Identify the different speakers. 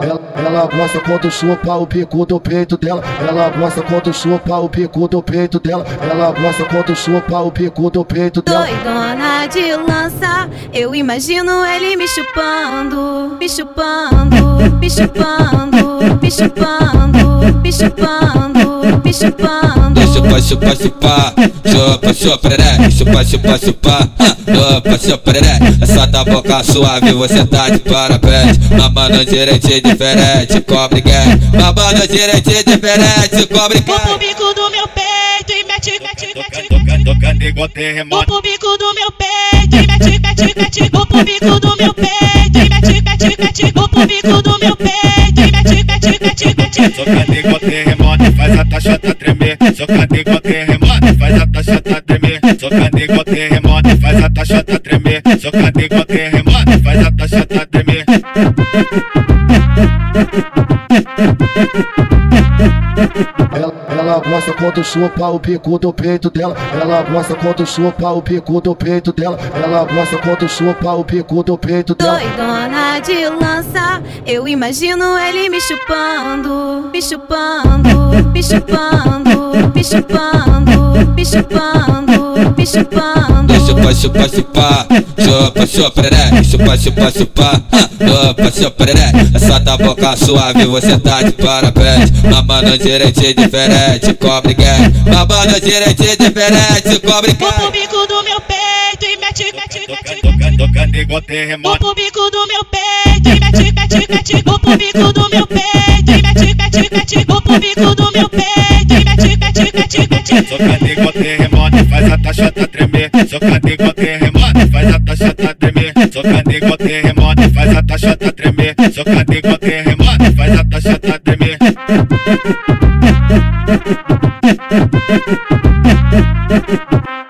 Speaker 1: Ela, ela gosta quando chupa o bico do peito dela. Ela gosta quando chupa o bico do peito dela. Ela gosta quando chupa o bico do peito dela.
Speaker 2: Doidona de lança, eu imagino ele me chupando, me chupando, me chupando, me chupando, me chupando, me chupando.
Speaker 3: Chupa, chupa, chupa, chupa, chupa, né? Chupa, chupa, chupa, chupa, chupa, né? Essa da boca suave, você tá de parabéns. Mamando direitinho diferente, cobre gay. Mamando direitinho diferente, cobre
Speaker 4: Vou pro
Speaker 3: gay.
Speaker 4: bico do meu peito e mete, mete, mete, mete.
Speaker 5: tocando igual
Speaker 4: Vou
Speaker 5: terremoto.
Speaker 4: pro bico do meu peito e mete, mete, mete. Vou pro bico do meu peito e mete, mete, mete. Vou pro bico do meu peito e mete, mete, mete, mete.
Speaker 5: Tocando igual taxota tremer. Tocando igual terremoto, faz a taxota tremer. Tocando igual terremoto, faz a taxota tremer. Tocando igual terremoto, faz a taxota tremer.
Speaker 1: Ela, ela gosta quando chupa o bico do peito dela. Ela gosta quando chupa o bico do peito dela. Ela gosta quando chupa o bico do peito dela.
Speaker 2: Doidona de lança, eu imagino ele me chupando, me chupando, me chupando, me chupando, me chupando, me chupando.
Speaker 3: Chupa, chupa, chupa, chupa, chupa, né? Chupa, chupa, chupa, chupa, chupa, né? Essa da boca suave, você tá de parabéns. Mamando direitinho diferente, cobre gay. Mamando direitinho diferente, cobre
Speaker 4: Vou pro
Speaker 3: gay.
Speaker 4: bico do meu peito e mete, mete, mete, mete.
Speaker 5: tocando igual terremoto.
Speaker 4: pro bico do meu peito e mete, mete, mete. Vou pro bico do meu peito e mete, mete, mete. Pro bico do meu peito e mete, mete, mete, mete.
Speaker 5: Tocando igual terremoto, faz a taxota Tocando igual terremoto, faz a taxota tremer. Tocando igual terremoto, faz a taxota tremer. Tocando igual terremoto, faz a taxota tremer.
Speaker 1: Ela,